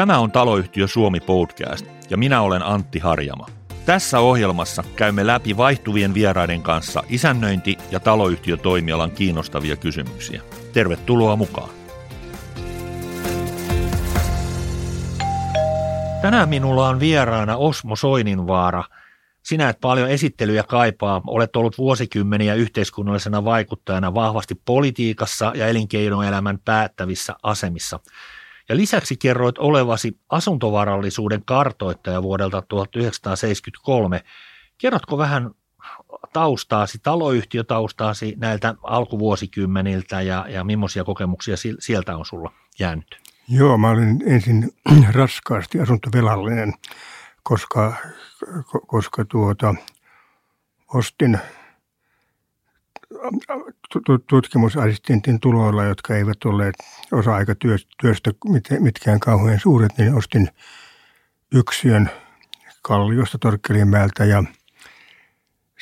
Tämä on Taloyhtiö Suomi podcast ja minä olen Antti Harjama. Tässä ohjelmassa käymme läpi vaihtuvien vieraiden kanssa isännöinti- ja taloyhtiötoimialan kiinnostavia kysymyksiä. Tervetuloa mukaan. Tänään minulla on vieraana Osmo Soininvaara. Sinä et paljon esittelyjä kaipaa, olet ollut vuosikymmeniä yhteiskunnallisena vaikuttajana vahvasti politiikassa ja elinkeinoelämän päättävissä asemissa – ja lisäksi kerroit olevasi asuntovarallisuuden kartoittaja vuodelta 1973. Kerrotko vähän taustaasi, taloyhtiötaustaasi näiltä alkuvuosikymmeniltä ja, ja millaisia kokemuksia sieltä on sulla jäänyt? Joo, mä olin ensin raskaasti asuntovelallinen, koska, koska tuota, ostin – tutkimusassistentin tuloilla, jotka eivät olleet osa-aikatyöstä mitkään kauhean suuret, niin ostin yksiön Kalliosta Torkkelinmäeltä ja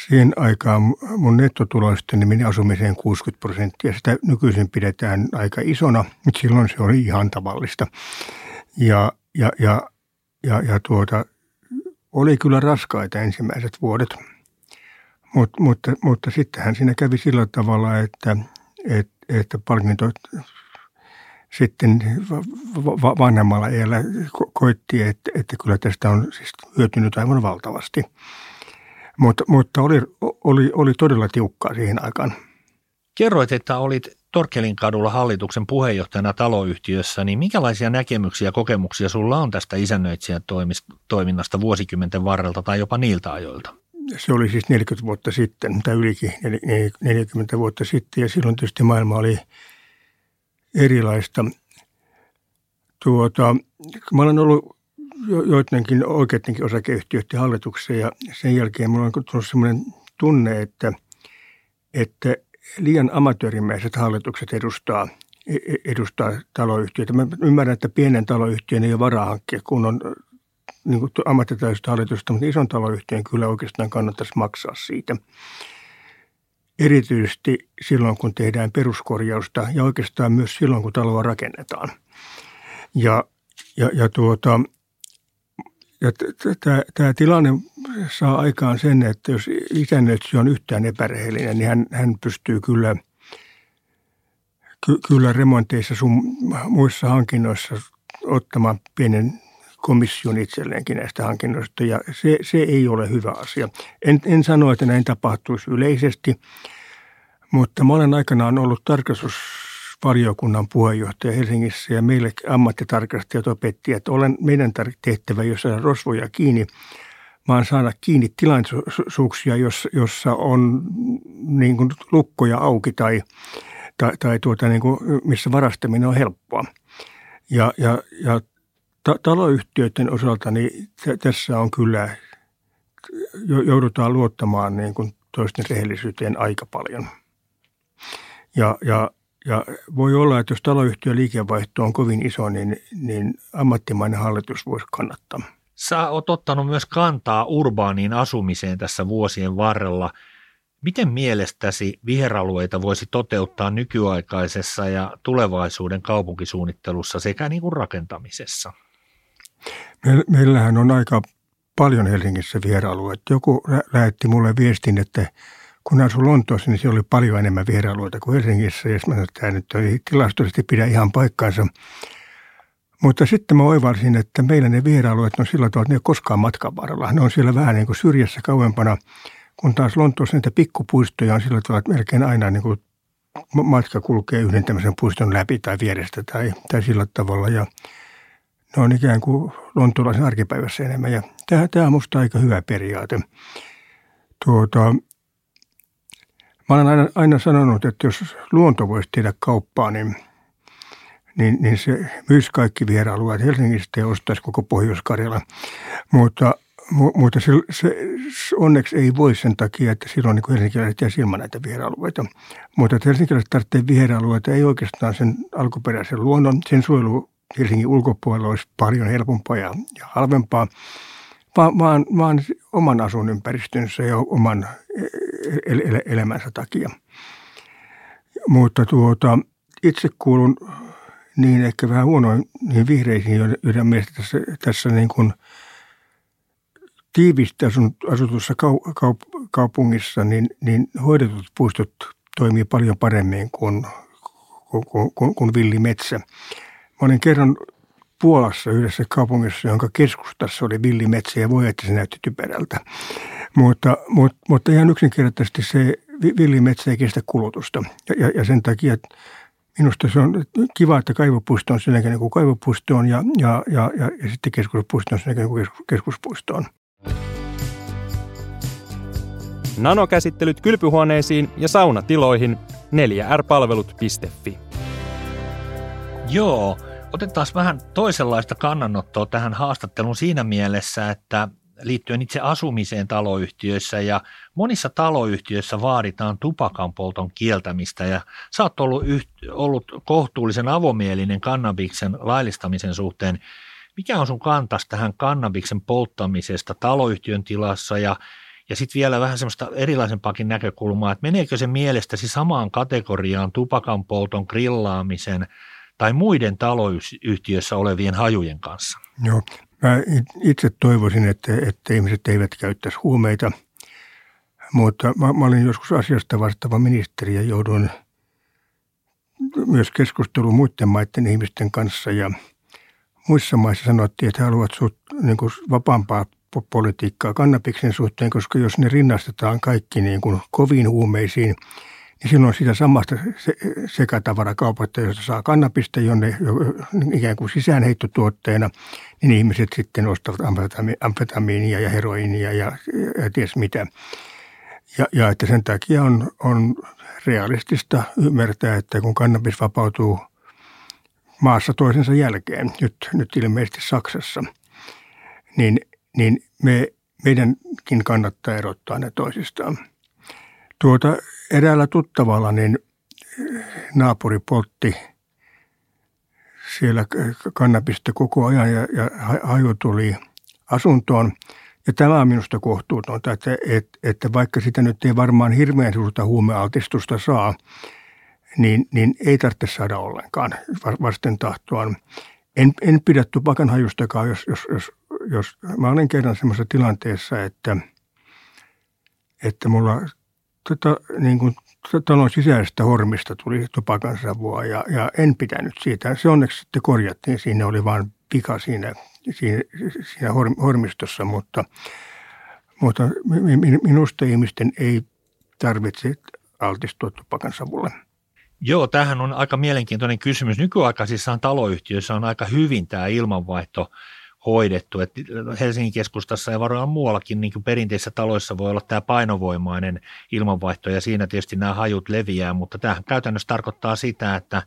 siihen aikaan mun nettotuloista niin meni asumiseen 60 prosenttia. Sitä nykyisin pidetään aika isona, mutta silloin se oli ihan tavallista. Ja, ja, ja, ja, ja tuota, oli kyllä raskaita ensimmäiset vuodet – Mut, mutta, mutta sittenhän siinä kävi sillä tavalla, että, että, että palkinto sitten vanhemmalla iällä koitti, että, että kyllä tästä on siis hyötynyt aivan valtavasti. Mutta, mutta oli, oli, oli todella tiukkaa siihen aikaan. Kerroit, että olit Torkelin kadulla hallituksen puheenjohtajana taloyhtiössä, niin minkälaisia näkemyksiä ja kokemuksia sulla on tästä isännöitsijän toiminnasta vuosikymmenten varrelta tai jopa niiltä ajoilta? Se oli siis 40 vuotta sitten, tai ylikin 40 vuotta sitten, ja silloin tietysti maailma oli erilaista. Tuota, mä olen ollut jo, joidenkin oikeidenkin osakeyhtiöiden hallituksessa, ja sen jälkeen mulla on tullut sellainen tunne, että, että liian amatöörimäiset hallitukset edustaa, e, e, edustaa taloyhtiöitä. Mä ymmärrän, että pienen taloyhtiön ei ole varaa hankkia kunnon niin ammattitaitoista hallitusta, mutta ison taloyhtiön kyllä oikeastaan kannattaisi maksaa siitä. Erityisesti silloin, kun tehdään peruskorjausta ja oikeastaan myös silloin, kun taloa rakennetaan. Ja, ja, ja tuota, ja tämä tilanne saa aikaan sen, että jos isännöitsijä on yhtään epärehellinen, niin hän, hän pystyy kyllä, ky, kyllä remonteissa sun muissa hankinnoissa ottamaan pienen komission itselleenkin näistä hankinnoista ja se, se ei ole hyvä asia. En, en sano, että näin tapahtuisi yleisesti, mutta mä olen aikanaan ollut tarkastusvaliokunnan puheenjohtaja Helsingissä ja meille ammattitarkastajat opetti, että olen meidän tehtävä, jos saada rosvoja kiinni, vaan saada kiinni tilaisuuksia, jossa on niin kuin lukkoja auki tai, tai, tai tuota, niin kuin, missä varastaminen on helppoa. Ja, ja, ja ta- taloyhtiöiden osalta niin t- tässä on kyllä, joudutaan luottamaan niin kuin toisten rehellisyyteen aika paljon. Ja, ja, ja voi olla, että jos taloyhtiön liikevaihto on kovin iso, niin, niin ammattimainen hallitus voisi kannattaa. Sä oot ottanut myös kantaa urbaaniin asumiseen tässä vuosien varrella. Miten mielestäsi viheralueita voisi toteuttaa nykyaikaisessa ja tulevaisuuden kaupunkisuunnittelussa sekä niin kuin rakentamisessa? Meillähän on aika paljon Helsingissä vierailuja. Joku lähetti mulle viestin, että kun asun Lontoossa, niin siellä oli paljon enemmän vierailuita kuin Helsingissä. Ja mä sanoin, että tämä nyt ei tilastollisesti pidä ihan paikkaansa. Mutta sitten mä oivalsin, että meillä ne vierailuet on sillä tavalla, että ne ei koskaan matkan varrella. Ne on siellä vähän niin kuin syrjässä kauempana, kun taas Lontoossa niitä pikkupuistoja on sillä tavalla, että melkein aina niin kuin matka kulkee yhden tämmöisen puiston läpi tai vierestä tai, tai sillä tavalla. Ja ne on ikään kuin lontolaisen arkipäivässä enemmän. Ja tämä, tämä on minusta aika hyvä periaate. Tuota, mä olen aina, aina sanonut, että jos luonto voisi tehdä kauppaa, niin, niin, niin se myisi kaikki vierailuet Helsingistä ja ostaisi koko Pohjois-Karjala. Mutta mutta se, se, onneksi ei voi sen takia, että silloin niin helsinkiläiset jää ilman näitä vierailueita. Mutta että helsinkiläiset tarvitsee vierailueita ei oikeastaan sen alkuperäisen luonnon, sen suojelu Helsingin ulkopuolella olisi paljon helpompaa ja, ja halvempaa, vaan, vaan, vaan oman asuinympäristönsä ja oman el- el- elämänsä takia. Mutta tuota, itse kuulun niin ehkä vähän huonoin niin vihreisiin, joiden mielestä tässä, tässä niin kuin tiivisti asutussa kaupungissa, niin, niin hoidetut puistot toimii paljon paremmin kuin, kuin, kuin, kuin villimetsä. Mä olin kerran Puolassa yhdessä kaupungissa, jonka keskustassa oli villimetsä ja voi, että se näytti typerältä. Mutta, mutta, mutta ihan yksinkertaisesti se villimetsä ei kestä kulutusta ja, ja, ja sen takia, että minusta se on kiva, että kaivopuisto on sen kuin kaivopuisto on ja, ja, ja, ja, ja sitten keskuspuisto on sen kuin keskuspuisto on. Nanokäsittelyt kylpyhuoneisiin ja saunatiloihin 4rpalvelut.fi. Joo, otetaan vähän toisenlaista kannanottoa tähän haastatteluun siinä mielessä, että liittyen itse asumiseen taloyhtiöissä ja monissa taloyhtiöissä vaaditaan tupakan polton kieltämistä ja sä oot ollut, yht, ollut kohtuullisen avomielinen kannabiksen laillistamisen suhteen. Mikä on sun kantas tähän kannabiksen polttamisesta taloyhtiön tilassa ja ja sitten vielä vähän semmoista erilaisempaakin näkökulmaa, että meneekö se mielestäsi samaan kategoriaan tupakan polton, grillaamisen tai muiden taloyhtiössä olevien hajujen kanssa? Joo, mä itse toivoisin, että, että ihmiset eivät käyttäisi huumeita, mutta mä, mä olin joskus asiasta vastaava ministeri ja joudun myös keskusteluun muiden maiden ihmisten kanssa ja muissa maissa sanottiin, että he haluavat sut, niin kuin vapaampaa politiikkaa kannabiksen suhteen, koska jos ne rinnastetaan kaikki niin kuin koviin huumeisiin, niin silloin sitä samasta sekatavarakaupoista, josta saa kannabista, jonne ikään kuin sisäänheittotuotteena, niin ihmiset sitten ostavat amfetamiinia ja heroinia ja, ja ties mitä. Ja, ja että sen takia on, on realistista ymmärtää, että kun kannabis vapautuu maassa toisensa jälkeen, nyt, nyt ilmeisesti Saksassa, niin niin me, meidänkin kannattaa erottaa ne toisistaan. Tuota, eräällä tuttavalla niin naapuri poltti siellä kannabista koko ajan ja, ja haju tuli asuntoon. Ja tämä on minusta kohtuutonta, että, että, että vaikka sitä nyt ei varmaan hirveän suurta huumealtistusta saa, niin, niin ei tarvitse saada ollenkaan vasten tahtoaan. En, en pidä tupakan hajustakaan, jos, jos, jos jos mä olen kerran semmoisessa tilanteessa, että, että mulla tota, niin kuin talon sisäisestä hormista tuli tupakansavua ja, ja en pitänyt siitä. Se onneksi sitten korjattiin, siinä oli vain pika siinä, siinä, siinä hormistossa, mutta, mutta minusta ihmisten ei tarvitse altistua tupakansavulle. Joo, tämähän on aika mielenkiintoinen kysymys. Nykyaikaisissa taloyhtiöissä on aika hyvin tämä ilmanvaihto hoidettu. Et Helsingin keskustassa ja varmaan muuallakin niin perinteisissä taloissa voi olla tämä painovoimainen ilmanvaihto ja siinä tietysti nämä hajut leviää, mutta tämä käytännössä tarkoittaa sitä, että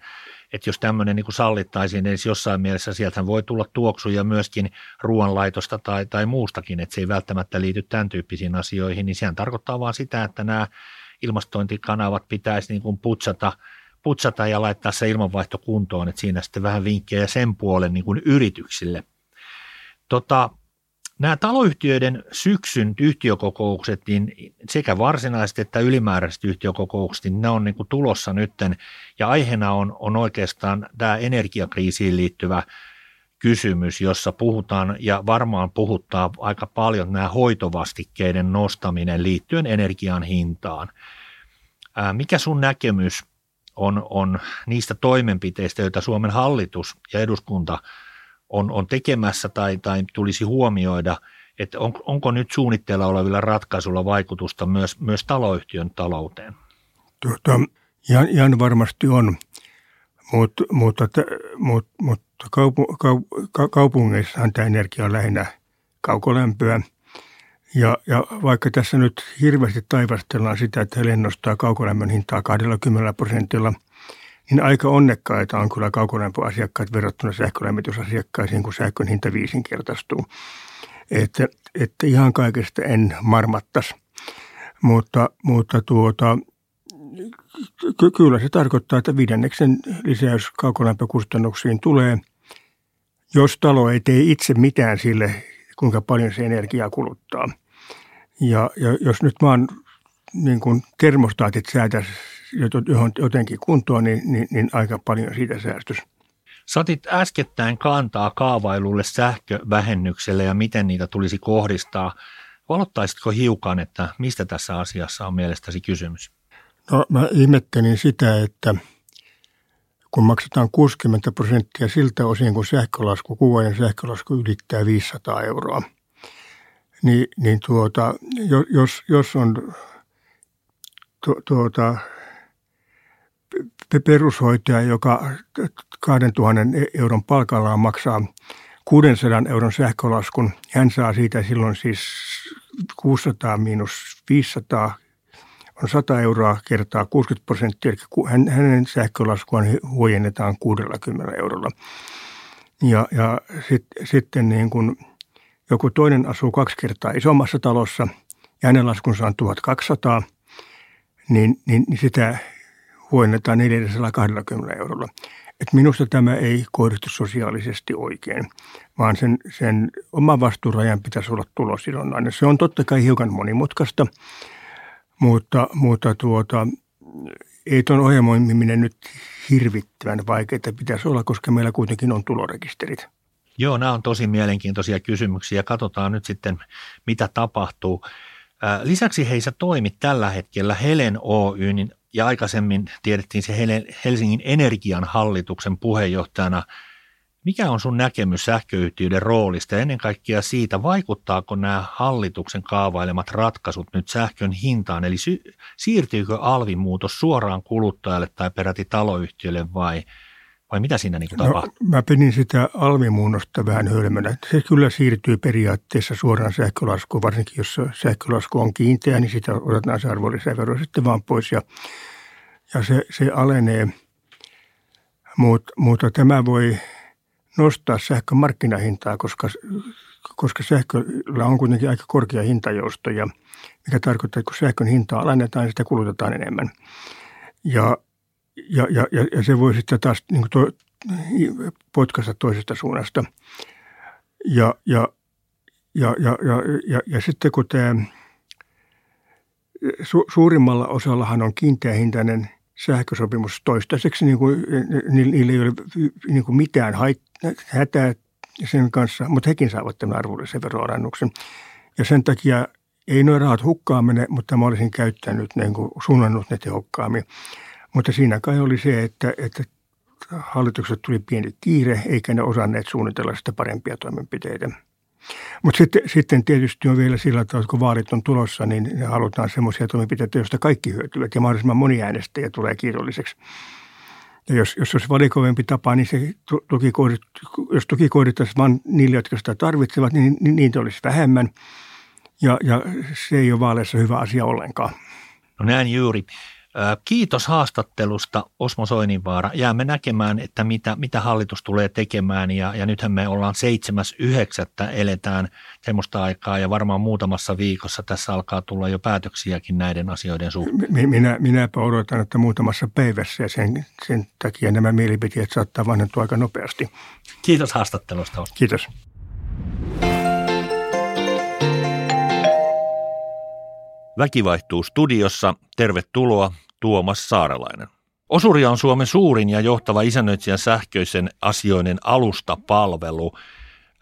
että jos tämmöinen niin sallittaisiin, niin jossain mielessä sieltä voi tulla tuoksuja myöskin ruoanlaitosta tai, tai muustakin, että se ei välttämättä liity tämän tyyppisiin asioihin, niin sehän tarkoittaa vaan sitä, että nämä ilmastointikanavat pitäisi niin kuin putsata, putsata ja laittaa se ilmanvaihto kuntoon, että siinä sitten vähän vinkkejä sen puolen niin kuin yrityksille. Tota, nämä taloyhtiöiden syksyn yhtiökokoukset, niin sekä varsinaiset että ylimääräiset yhtiökokoukset, niin ne on niin kuin tulossa nytten, ja aiheena on, on oikeastaan tämä energiakriisiin liittyvä kysymys, jossa puhutaan ja varmaan puhuttaa aika paljon nämä hoitovastikkeiden nostaminen liittyen energian hintaan. Ää, mikä sun näkemys on, on niistä toimenpiteistä, joita Suomen hallitus ja eduskunta – on, on tekemässä tai, tai tulisi huomioida, että on, onko nyt suunnitteilla olevilla ratkaisuilla vaikutusta myös, myös taloyhtiön talouteen? Tuota, ihan, ihan varmasti on, Mut, mutta, mutta, mutta kaupu, kaup, kaupungeissahan tämä energia on lähinnä kaukolämpöä. Ja, ja vaikka tässä nyt hirveästi taivastellaan sitä, että he lennostaa kaukolämmön hintaa 20 prosentilla – niin aika onnekkaita on kyllä kaukolämpöasiakkaat verrattuna sähkölämmitysasiakkaisiin, kun sähkön hinta viisinkertaistuu. Että, että ihan kaikesta en marmattas. Mutta, mutta tuota, ky- kyllä se tarkoittaa, että viidenneksen lisäys kaukolämpökustannuksiin tulee, jos talo ei tee itse mitään sille, kuinka paljon se energiaa kuluttaa. Ja, ja jos nyt vaan niin kuin termostaatit säätäisi johon jotenkin kuntoon, niin, niin, niin aika paljon siitä säästys. Satit äskettäin kantaa kaavailulle sähkövähennykselle ja miten niitä tulisi kohdistaa. Valottaisitko hiukan, että mistä tässä asiassa on mielestäsi kysymys? No mä ihmettelin sitä, että kun maksetaan 60 prosenttia siltä osin, kun sähkölasku, kuvainen sähkölasku ylittää 500 euroa, niin, niin tuota, jos, jos on tu, tuota, perushoitaja, joka 2000 euron palkallaan maksaa 600 euron sähkölaskun, hän saa siitä silloin siis 600 miinus 500 on 100 euroa kertaa 60 prosenttia, eli hänen sähkölaskuaan huojennetaan 60 eurolla. Ja, ja sit, sitten niin kun joku toinen asuu kaksi kertaa isommassa talossa ja hänen laskunsa on 1200, niin, niin, niin sitä huojennetaan 420 eurolla. Et minusta tämä ei kohdistu sosiaalisesti oikein, vaan sen, sen oman vastuurajan pitäisi olla tulosidonnainen. Se on totta kai hiukan monimutkaista, mutta, mutta tuota, ei tuon ohjelmoiminen nyt hirvittävän vaikeaa pitäisi olla, koska meillä kuitenkin on tulorekisterit. Joo, nämä on tosi mielenkiintoisia kysymyksiä. Katsotaan nyt sitten, mitä tapahtuu. Lisäksi heissä toimit tällä hetkellä Helen Oyn ja aikaisemmin tiedettiin se Helsingin Energian hallituksen puheenjohtajana. Mikä on sun näkemys sähköyhtiöiden roolista ja ennen kaikkea siitä, vaikuttaako nämä hallituksen kaavailemat ratkaisut nyt sähkön hintaan, eli siirtyykö alvimuutos suoraan kuluttajalle tai peräti taloyhtiölle vai, vai mitä siinä niin tapahtuu? No, mä pidin sitä alvimuunnosta vähän hölmönä. Se kyllä siirtyy periaatteessa suoraan sähkölaskuun, varsinkin jos sähkölasku on kiinteä, niin sitä otetaan se arvonlisävero sitten vaan pois ja, ja se, se alenee. Mut, mutta tämä voi nostaa sähkön markkinahintaa, koska, koska sähköllä on kuitenkin aika korkea hintajousto, ja mikä tarkoittaa, että kun sähkön hintaa alennetaan, niin sitä kulutetaan enemmän. Ja, ja, ja, ja se voi sitten taas niin to, potkasta toisesta suunnasta. Ja, ja, ja, ja, ja, ja, ja sitten kun tämä su, suurimmalla osallahan on kiinteähintainen – sähkösopimus toistaiseksi, niin kuin, niillä ei ole niin kuin mitään hait, hätää sen kanssa, mutta hekin saavat tämän arvollisen veroarannuksen. Ja sen takia ei nuo rahat hukkaan mene, mutta mä olisin käyttänyt, niin kuin suunnannut ne tehokkaammin. Mutta siinä kai oli se, että, että hallitukset tuli pieni kiire, eikä ne osanneet suunnitella sitä parempia toimenpiteitä. Mutta sitten, sitten tietysti on vielä sillä tavalla, että kun vaalit on tulossa, niin halutaan semmoisia toimenpiteitä, joista kaikki hyötyvät ja mahdollisimman moni äänestäjä tulee kiitolliseksi. Ja jos, jos olisi valikoivempi tapa, niin se tuki jos tuki kohdittaisiin vain niille, jotka sitä tarvitsevat, niin, niin niitä olisi vähemmän. Ja, ja se ei ole vaaleissa hyvä asia ollenkaan. No näin juuri. Kiitos haastattelusta Osmo Soininvaara. Jäämme näkemään, että mitä, mitä hallitus tulee tekemään ja, ja nythän me ollaan 7.9. eletään semmoista aikaa ja varmaan muutamassa viikossa tässä alkaa tulla jo päätöksiäkin näiden asioiden suhteen. Minä, minäpä odotan, että muutamassa päivässä ja sen, sen takia nämä mielipiteet saattaa vanhentua aika nopeasti. Kiitos haastattelusta. Osmo. Kiitos. Väki vaihtuu studiossa. Tervetuloa Tuomas Saarelainen. Osuria on Suomen suurin ja johtava isännöitsijän sähköisen asioiden alustapalvelu.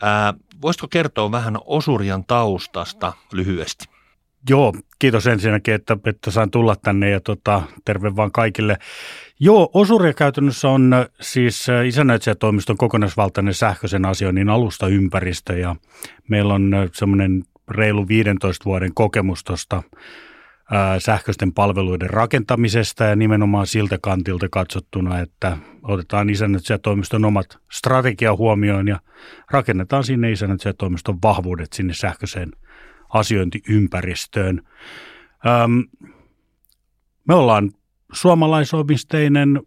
Ää, voisitko kertoa vähän Osurian taustasta lyhyesti? Joo, kiitos ensinnäkin, että, että sain tulla tänne ja tota, terve vaan kaikille. Joo, Osuria käytännössä on siis isännöitsijätoimiston kokonaisvaltainen sähköisen asioinnin alustaympäristö ja meillä on semmoinen reilu 15 vuoden kokemus tuosta sähköisten palveluiden rakentamisesta ja nimenomaan siltä kantilta katsottuna, että otetaan toimiston omat strategia huomioon ja rakennetaan sinne toimiston vahvuudet sinne sähköiseen asiointiympäristöön. Öm, me ollaan suomalaisomisteinen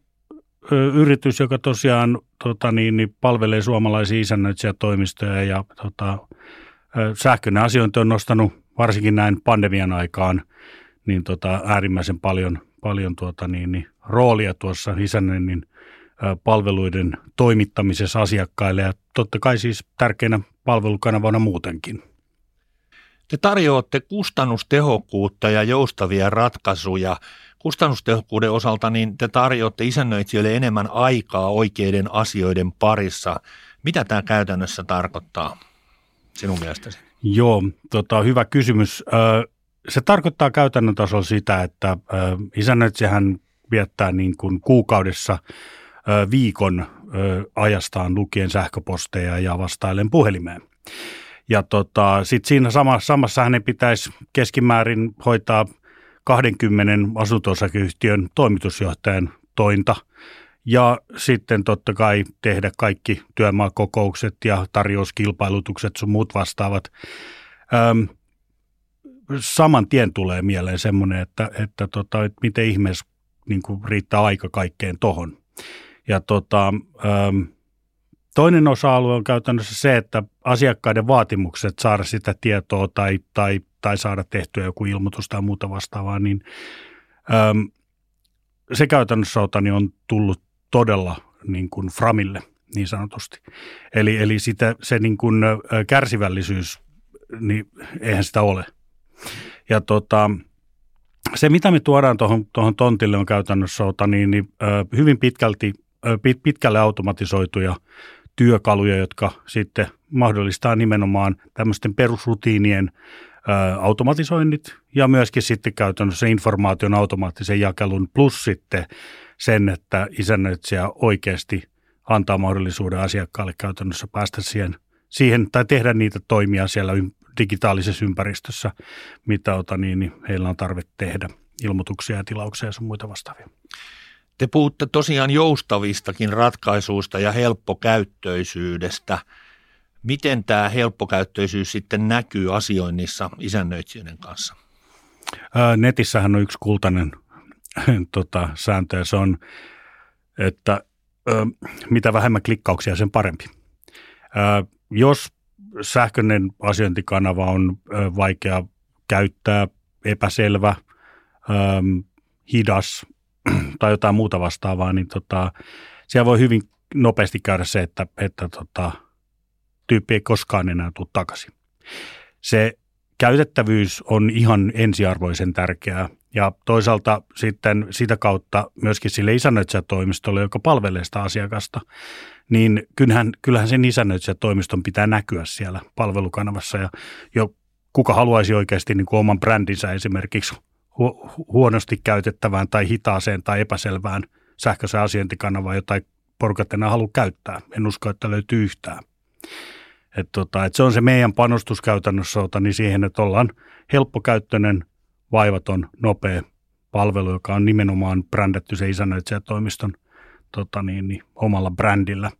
ö, yritys, joka tosiaan tota niin, niin palvelee suomalaisia toimistoja ja tota, sähköinen asiointi on nostanut varsinkin näin pandemian aikaan niin tota, äärimmäisen paljon, paljon tuota, niin, niin, roolia tuossa isännöinnin palveluiden toimittamisessa asiakkaille ja totta kai siis tärkeänä palvelukanavana muutenkin. Te tarjoatte kustannustehokkuutta ja joustavia ratkaisuja kustannustehokkuuden osalta, niin te tarjoatte isännöitsijöille enemmän aikaa oikeiden asioiden parissa. Mitä tämä käytännössä tarkoittaa sinun mielestäsi? Joo, tota, hyvä kysymys. Se tarkoittaa käytännön tasolla sitä, että isännöitsijähän viettää niin kuin kuukaudessa viikon ajastaan lukien sähköposteja ja vastailen puhelimeen. Ja tota, sitten siinä samassa, samassa hänen pitäisi keskimäärin hoitaa 20 asuntosakeyhtiön toimitusjohtajan tointa ja sitten totta kai tehdä kaikki työmaakokoukset ja tarjouskilpailutukset sun muut vastaavat. Öm, saman tien tulee mieleen semmoinen, että, että, tota, että miten ihmeessä niin kuin riittää aika kaikkeen tohon. Ja tota, öm, toinen osa-alue on käytännössä se, että asiakkaiden vaatimukset saada sitä tietoa tai, tai, tai saada tehtyä joku ilmoitus tai muuta vastaavaa, niin öm, se käytännössä otani on tullut todella niin kuin framille niin sanotusti. Eli, eli sitä, se niin kuin kärsivällisyys, niin eihän sitä ole. Ja tota, se, mitä me tuodaan tuohon, tontille on käytännössä ota, niin, niin hyvin pitkälti, pit, pitkälle automatisoituja työkaluja, jotka sitten mahdollistaa nimenomaan tämmöisten perusrutiinien automatisoinnit ja myöskin sitten käytännössä informaation automaattisen jakelun plus sitten sen, että isännöitsijä oikeasti antaa mahdollisuuden asiakkaalle käytännössä päästä siihen, siihen tai tehdä niitä toimia siellä digitaalisessa ympäristössä, mitä ota, niin, niin heillä on tarve tehdä ilmoituksia ja tilauksia ja muita vastaavia. Te puhutte tosiaan joustavistakin ratkaisuista ja helppokäyttöisyydestä. Miten tämä helppokäyttöisyys sitten näkyy asioinnissa isännöitsijöiden kanssa? Netissähän on yksi kultainen tota, sääntö ja se on, että ö, mitä vähemmän klikkauksia, sen parempi. Ö, jos sähköinen asiointikanava on ö, vaikea käyttää, epäselvä, ö, hidas tai jotain muuta vastaavaa, niin tota, siellä voi hyvin nopeasti käydä se, että, että tota, tyyppi ei koskaan enää tule takaisin. Se käytettävyys on ihan ensiarvoisen tärkeää ja toisaalta sitten sitä kautta myöskin sille isännöitsijätoimistolle, joka palvelee sitä asiakasta, niin kyllähän, kyllähän sen isännöitsijätoimiston pitää näkyä siellä palvelukanavassa. Ja jo kuka haluaisi oikeasti niin kuin oman brändinsä esimerkiksi hu- huonosti käytettävään tai hitaaseen tai epäselvään sähköisen asiointikanavaan, jota porukat enää halua käyttää. En usko, että löytyy yhtään. Et tota, et se on se meidän panostus käytännössä niin siihen, että ollaan helppokäyttöinen – vaivaton, nopea palvelu, joka on nimenomaan brändätty se isännöitsijätoimiston tota niin, niin, omalla brändillä.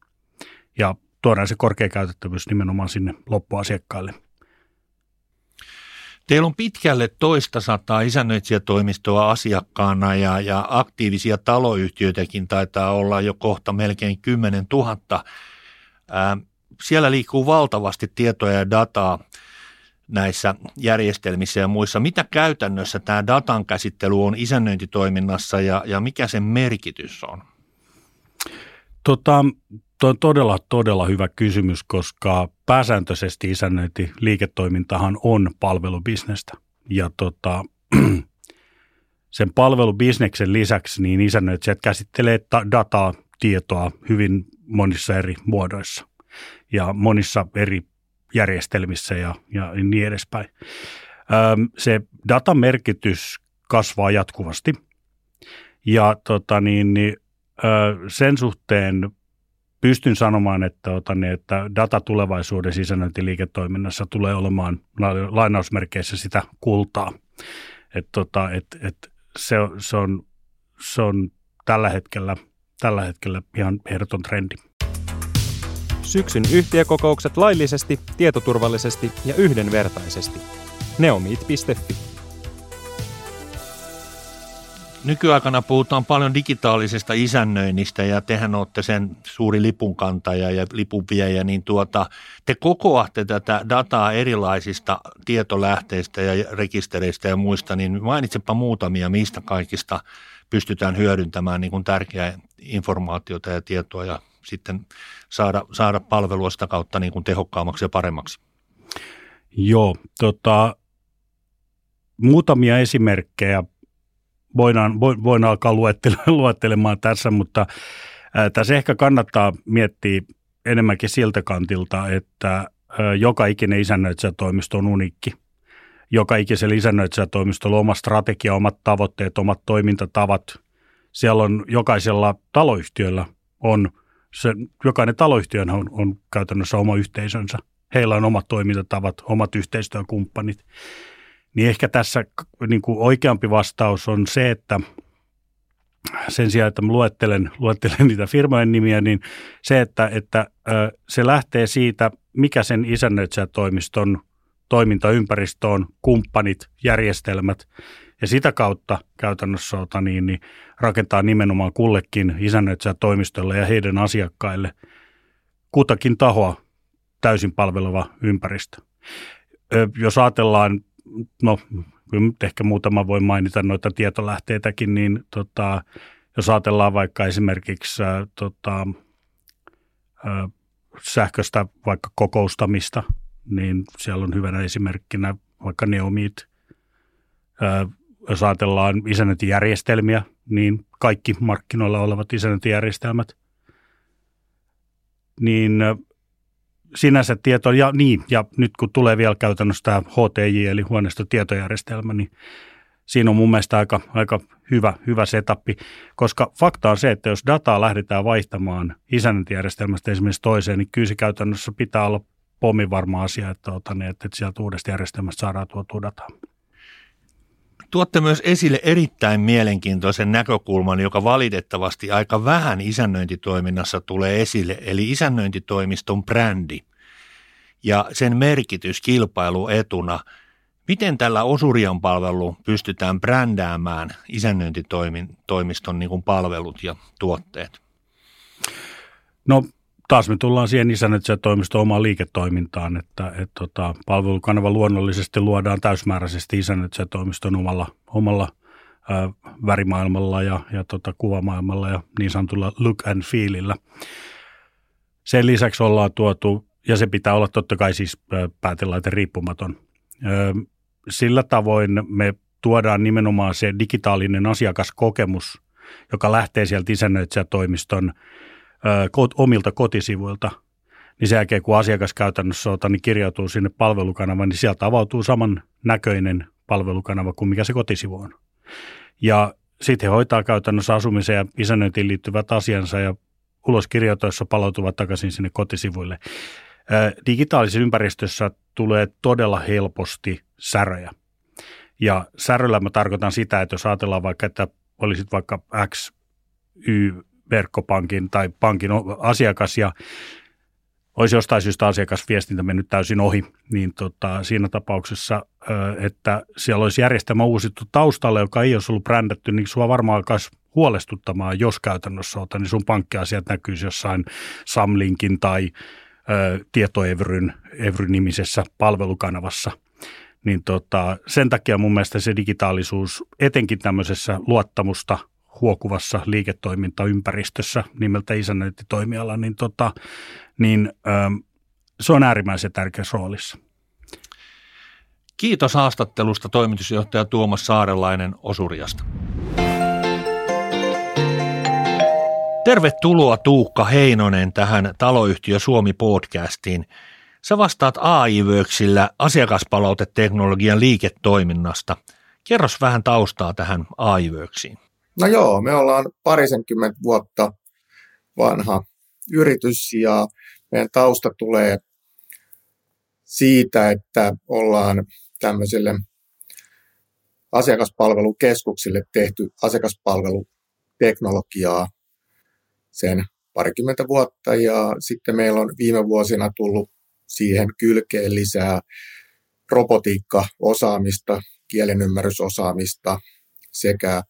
Ja tuodaan se korkea käytettävyys nimenomaan sinne loppuasiakkaille. Teillä on pitkälle toista sataa isännöitsijätoimistoa asiakkaana ja, ja aktiivisia taloyhtiöitäkin taitaa olla jo kohta melkein 10 000. Ää, siellä liikkuu valtavasti tietoja ja dataa näissä järjestelmissä ja muissa. Mitä käytännössä tämä datan käsittely on isännöintitoiminnassa ja, ja mikä sen merkitys on? Tota, Tuo on todella, todella hyvä kysymys, koska pääsääntöisesti isännöinti liiketoimintahan on palvelubisnestä. Ja tota, sen palvelubisneksen lisäksi niin isännöitsijät käsittelee dataa, tietoa hyvin monissa eri muodoissa ja monissa eri järjestelmissä ja, ja niin edespäin. Se datan merkitys kasvaa jatkuvasti ja tota niin, niin, sen suhteen pystyn sanomaan, että, tota, niin, että data tulevaisuuden sisällöintiliiketoiminnassa tulee olemaan lainausmerkeissä sitä kultaa. Et, tota, et, et se, se, on, se on tällä hetkellä, tällä hetkellä ihan ehdoton trendi. Syksyn yhtiökokoukset laillisesti, tietoturvallisesti ja yhdenvertaisesti. neomit.fi Nykyaikana puhutaan paljon digitaalisesta isännöinnistä ja tehän olette sen suuri lipunkantaja ja lipunviejä, niin tuota, te kokoatte tätä dataa erilaisista tietolähteistä ja rekistereistä ja muista, niin mainitsepa muutamia, mistä kaikista pystytään hyödyntämään niin kuin tärkeää informaatiota ja tietoa ja sitten saada, saada palvelua sitä kautta niin kuin tehokkaammaksi ja paremmaksi? Joo, tota, muutamia esimerkkejä voidaan, voidaan alkaa luettelemaan tässä, mutta tässä ehkä kannattaa miettiä enemmänkin siltä kantilta, että joka ikinen isännöitsijätoimisto on unikki. Joka ikisellä isännöitsijätoimistolla on oma strategia, omat tavoitteet, omat toimintatavat. Siellä on jokaisella taloyhtiöllä on, se, jokainen taloyhtiö on, on käytännössä oma yhteisönsä. Heillä on omat toimintatavat, omat yhteistyökumppanit. Niin ehkä tässä niin kuin oikeampi vastaus on se, että – sen sijaan, että mä luettelen, luettelen niitä firmojen nimiä, niin se, että, että se lähtee siitä, mikä sen isännöitsijätoimiston toimintaympäristö on, kumppanit, järjestelmät, ja sitä kautta käytännössä ota niin, niin rakentaa nimenomaan kullekin isännöitsijätoimistolle ja heidän asiakkaille kutakin tahoa täysin palveleva ympäristö. Jos ajatellaan, no kyllä ehkä muutama voi mainita noita tietolähteitäkin, niin tota, jos ajatellaan vaikka esimerkiksi ä, tota, ä, sähköstä vaikka kokoustamista, niin siellä on hyvänä esimerkkinä vaikka Neomit. Jos ajatellaan isännöintijärjestelmiä, niin kaikki markkinoilla olevat isännöintijärjestelmät, niin sinänsä tieto, ja niin, ja nyt kun tulee vielä käytännössä tämä HTJ, eli huoneistotietojärjestelmä, niin siinä on mun mielestä aika, aika hyvä, hyvä setappi, koska fakta on se, että jos dataa lähdetään vaihtamaan isännöintijärjestelmästä esimerkiksi toiseen, niin kyllä se käytännössä pitää olla pommivarma asia, että, otan, että sieltä uudesta järjestelmästä saadaan tuotua dataa. Tuotte myös esille erittäin mielenkiintoisen näkökulman, joka valitettavasti aika vähän isännöintitoiminnassa tulee esille, eli isännöintitoimiston brändi ja sen merkitys kilpailuetuna. Miten tällä Osurian palvelu pystytään brändäämään isännöintitoimiston niin kuin palvelut ja tuotteet? No taas me tullaan siihen isännöitsijätoimiston omaan liiketoimintaan, että, että tota, palvelukanava luonnollisesti luodaan täysmääräisesti isännöitsijätoimiston omalla, omalla ää, värimaailmalla ja, ja tota, kuvamaailmalla ja niin sanotulla look and feelillä. Sen lisäksi ollaan tuotu, ja se pitää olla totta kai siis päätelaite riippumaton. Sillä tavoin me tuodaan nimenomaan se digitaalinen asiakaskokemus, joka lähtee sieltä isännöitsijätoimiston omilta kotisivuilta, niin sen jälkeen kun asiakas käytännössä ota, niin kirjautuu sinne palvelukanavaan, niin sieltä avautuu saman näköinen palvelukanava kuin mikä se kotisivu on. Ja sitten he hoitaa käytännössä asumiseen ja isännöintiin liittyvät asiansa ja uloskirjoitoissa palautuvat takaisin sinne kotisivuille. Digitaalisessa ympäristössä tulee todella helposti säröjä. Ja säröllä mä tarkoitan sitä, että jos ajatellaan vaikka, että olisit vaikka X, Y, verkkopankin tai pankin asiakas ja olisi jostain syystä asiakasviestintä mennyt täysin ohi, niin tota, siinä tapauksessa, että siellä olisi järjestelmä uusittu taustalle, joka ei olisi ollut brändätty, niin sua varmaan alkaisi huolestuttamaan, jos käytännössä ota, niin sun pankkiasiat näkyisi jossain Samlinkin tai ö, tietoevryn Evry-nimisessä palvelukanavassa. Niin tota, sen takia mun mielestä se digitaalisuus, etenkin tämmöisessä luottamusta – huokuvassa liiketoimintaympäristössä nimeltä isännöintitoimiala, niin, tota, niin ö, ähm, se on äärimmäisen tärkeässä roolissa. Kiitos haastattelusta toimitusjohtaja Tuomas Saarelainen Osuriasta. Tervetuloa Tuukka Heinonen tähän Taloyhtiö Suomi-podcastiin. Sä vastaat AI-vöksillä asiakaspalauteteknologian liiketoiminnasta. Kerros vähän taustaa tähän AI-vöksiin. No joo, me ollaan parisenkymmentä vuotta vanha yritys ja meidän tausta tulee siitä, että ollaan tämmöiselle asiakaspalvelukeskuksille tehty asiakaspalveluteknologiaa sen parikymmentä vuotta ja sitten meillä on viime vuosina tullut siihen kylkeen lisää robotiikka-osaamista, kielenymmärrysosaamista sekä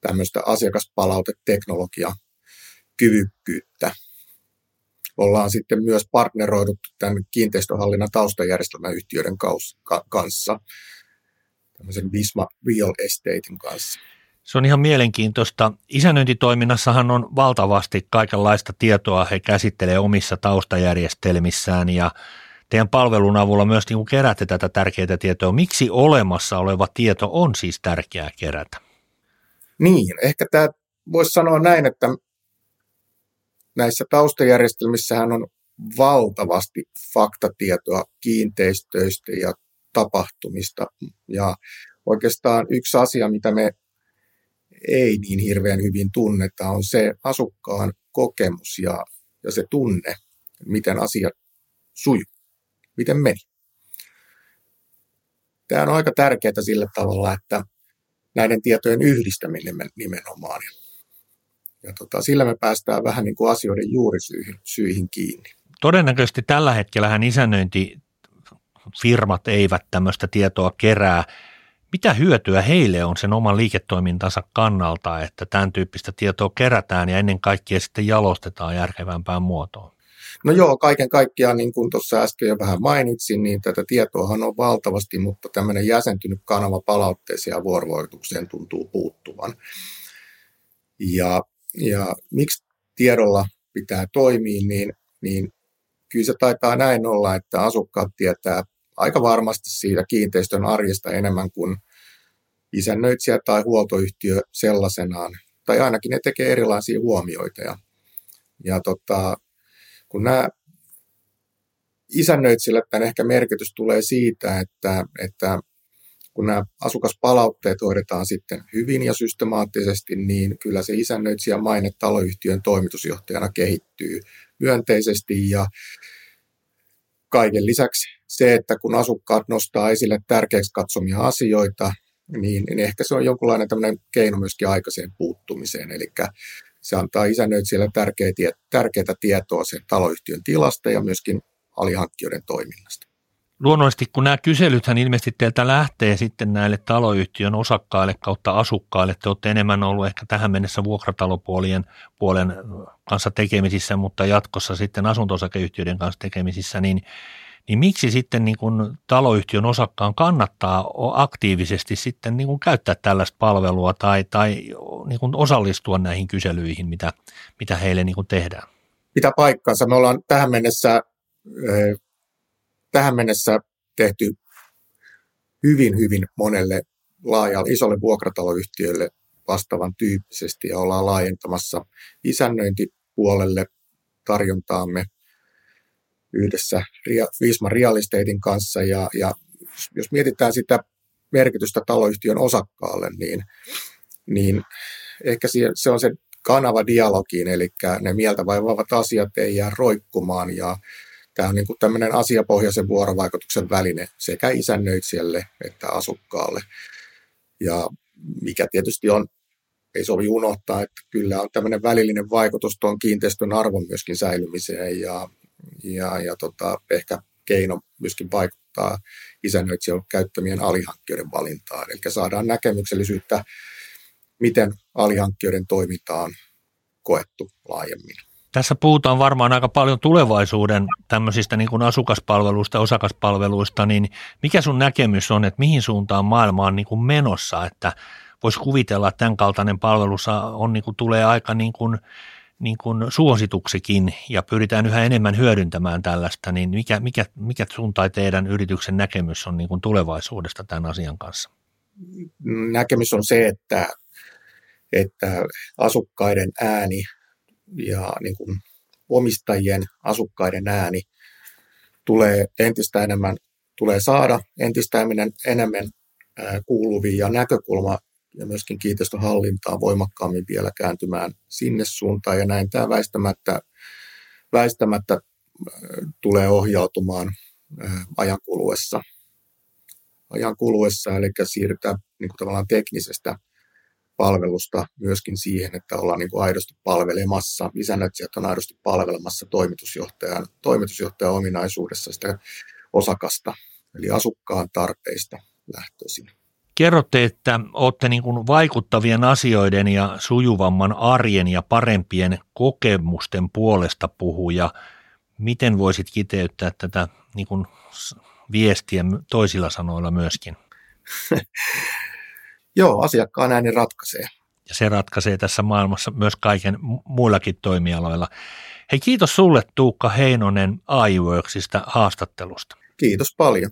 tämmöistä asiakaspalauteteknologia kyvykkyyttä. Ollaan sitten myös partneroidut tämän kiinteistöhallinnan taustajärjestelmäyhtiöiden kanssa, tämmöisen Visma Real Estatein kanssa. Se on ihan mielenkiintoista. Isännöintitoiminnassahan on valtavasti kaikenlaista tietoa, he käsittelee omissa taustajärjestelmissään ja teidän palvelun avulla myös niin kerätte tätä tärkeää tietoa. Miksi olemassa oleva tieto on siis tärkeää kerätä? Niin, ehkä tämä voisi sanoa näin, että näissä taustajärjestelmissähän on valtavasti faktatietoa kiinteistöistä ja tapahtumista. Ja oikeastaan yksi asia, mitä me ei niin hirveän hyvin tunneta, on se asukkaan kokemus ja, ja se tunne, miten asiat sujuu, miten meni. Tämä on aika tärkeää sillä tavalla, että näiden tietojen yhdistäminen nimenomaan. Ja tota, sillä me päästään vähän niin kuin asioiden juurisyihin syihin kiinni. Todennäköisesti tällä hetkellä isännöintifirmat eivät tämmöistä tietoa kerää. Mitä hyötyä heille on sen oman liiketoimintansa kannalta, että tämän tyyppistä tietoa kerätään ja ennen kaikkea sitten jalostetaan järkevämpään muotoon? No joo, kaiken kaikkiaan, niin kuin tuossa äsken jo vähän mainitsin, niin tätä tietoahan on valtavasti, mutta tämmöinen jäsentynyt kanava palautteeseen ja vuorovaikutukseen tuntuu puuttuvan. Ja, ja miksi tiedolla pitää toimia, niin, niin kyllä se taitaa näin olla, että asukkaat tietää aika varmasti siitä kiinteistön arjesta enemmän kuin isännöitsijä tai huoltoyhtiö sellaisenaan. Tai ainakin ne tekee erilaisia huomioita. Ja, ja tota, kun nämä isännöitsijälle tämän ehkä merkitys tulee siitä, että, että kun nämä asukaspalautteet hoidetaan sitten hyvin ja systemaattisesti, niin kyllä se isännöitsijän maine taloyhtiön toimitusjohtajana kehittyy myönteisesti ja kaiken lisäksi se, että kun asukkaat nostaa esille tärkeäksi katsomia asioita, niin, niin ehkä se on jonkunlainen tämmöinen keino myöskin aikaiseen puuttumiseen. Eli se antaa isännöitsijälle tärkeää, tärkeää tietoa sen taloyhtiön tilasta ja myöskin alihankkijoiden toiminnasta. Luonnollisesti, kun nämä kyselythän ilmeisesti teiltä lähtee sitten näille taloyhtiön osakkaille kautta asukkaille, te olette enemmän ollut ehkä tähän mennessä vuokratalopuolien puolen kanssa tekemisissä, mutta jatkossa sitten asunto kanssa tekemisissä, niin niin miksi sitten niin kuin taloyhtiön osakkaan kannattaa aktiivisesti sitten niin kuin käyttää tällaista palvelua tai, tai niin kuin osallistua näihin kyselyihin, mitä, mitä heille niin kuin tehdään? Mitä paikkaansa? Me ollaan tähän mennessä, tähän mennessä tehty hyvin, hyvin monelle laajalle, isolle vuokrataloyhtiölle vastaavan tyyppisesti ja ollaan laajentamassa isännöintipuolelle tarjontaamme – yhdessä Viisman Real Estatein kanssa. Ja, ja jos mietitään sitä merkitystä taloyhtiön osakkaalle, niin, niin ehkä se on se kanava dialogiin, eli ne mieltä vaivaavat asiat ei jää roikkumaan ja tämä on niin kuin tämmöinen asiapohjaisen vuorovaikutuksen väline sekä isännöitsijälle että asukkaalle. Ja mikä tietysti on, ei sovi unohtaa, että kyllä on tämmöinen välillinen vaikutus tuon kiinteistön arvon myöskin säilymiseen ja ja, ja tota, ehkä keino myöskin vaikuttaa isännöitsijän käyttämien alihankkijoiden valintaan. Eli saadaan näkemyksellisyyttä, miten alihankkijoiden toiminta on koettu laajemmin. Tässä puhutaan varmaan aika paljon tulevaisuuden tämmöisistä niin kuin asukaspalveluista, osakaspalveluista, niin mikä sun näkemys on, että mihin suuntaan maailma on niin kuin menossa, että voisi kuvitella, että tämän kaltainen palvelu on, niin kuin, tulee aika niin kuin niin kuin suosituksikin ja pyritään yhä enemmän hyödyntämään tällaista, niin mikä, mikä, mikä sun tai teidän yrityksen näkemys on niin kuin tulevaisuudesta tämän asian kanssa? Näkemys on se, että, että asukkaiden ääni ja niin kuin omistajien asukkaiden ääni tulee entistä enemmän, tulee saada entistä enemmän, enemmän kuuluviin ja näkökulma ja myöskin kiinteistöhallintaa voimakkaammin vielä kääntymään sinne suuntaan. Ja näin tämä väistämättä, väistämättä äh, tulee ohjautumaan äh, ajan kuluessa. Ajan kuluessa, eli siirrytään niin kuin tavallaan teknisestä palvelusta myöskin siihen, että ollaan niin kuin aidosti palvelemassa, isännöitsijät on aidosti palvelemassa toimitusjohtajan, toimitusjohtajan ominaisuudessa sitä osakasta, eli asukkaan tarpeista lähtöisin. Kerrotte, että olette niin kuin vaikuttavien asioiden ja sujuvamman arjen ja parempien kokemusten puolesta puhuja. Miten voisit kiteyttää tätä niin kuin viestiä toisilla sanoilla myöskin? Joo, asiakkaan ääni ratkaisee. Ja se ratkaisee tässä maailmassa myös kaiken muillakin toimialoilla. Hei, kiitos sulle Tuukka Heinonen iWorksista haastattelusta. Kiitos paljon.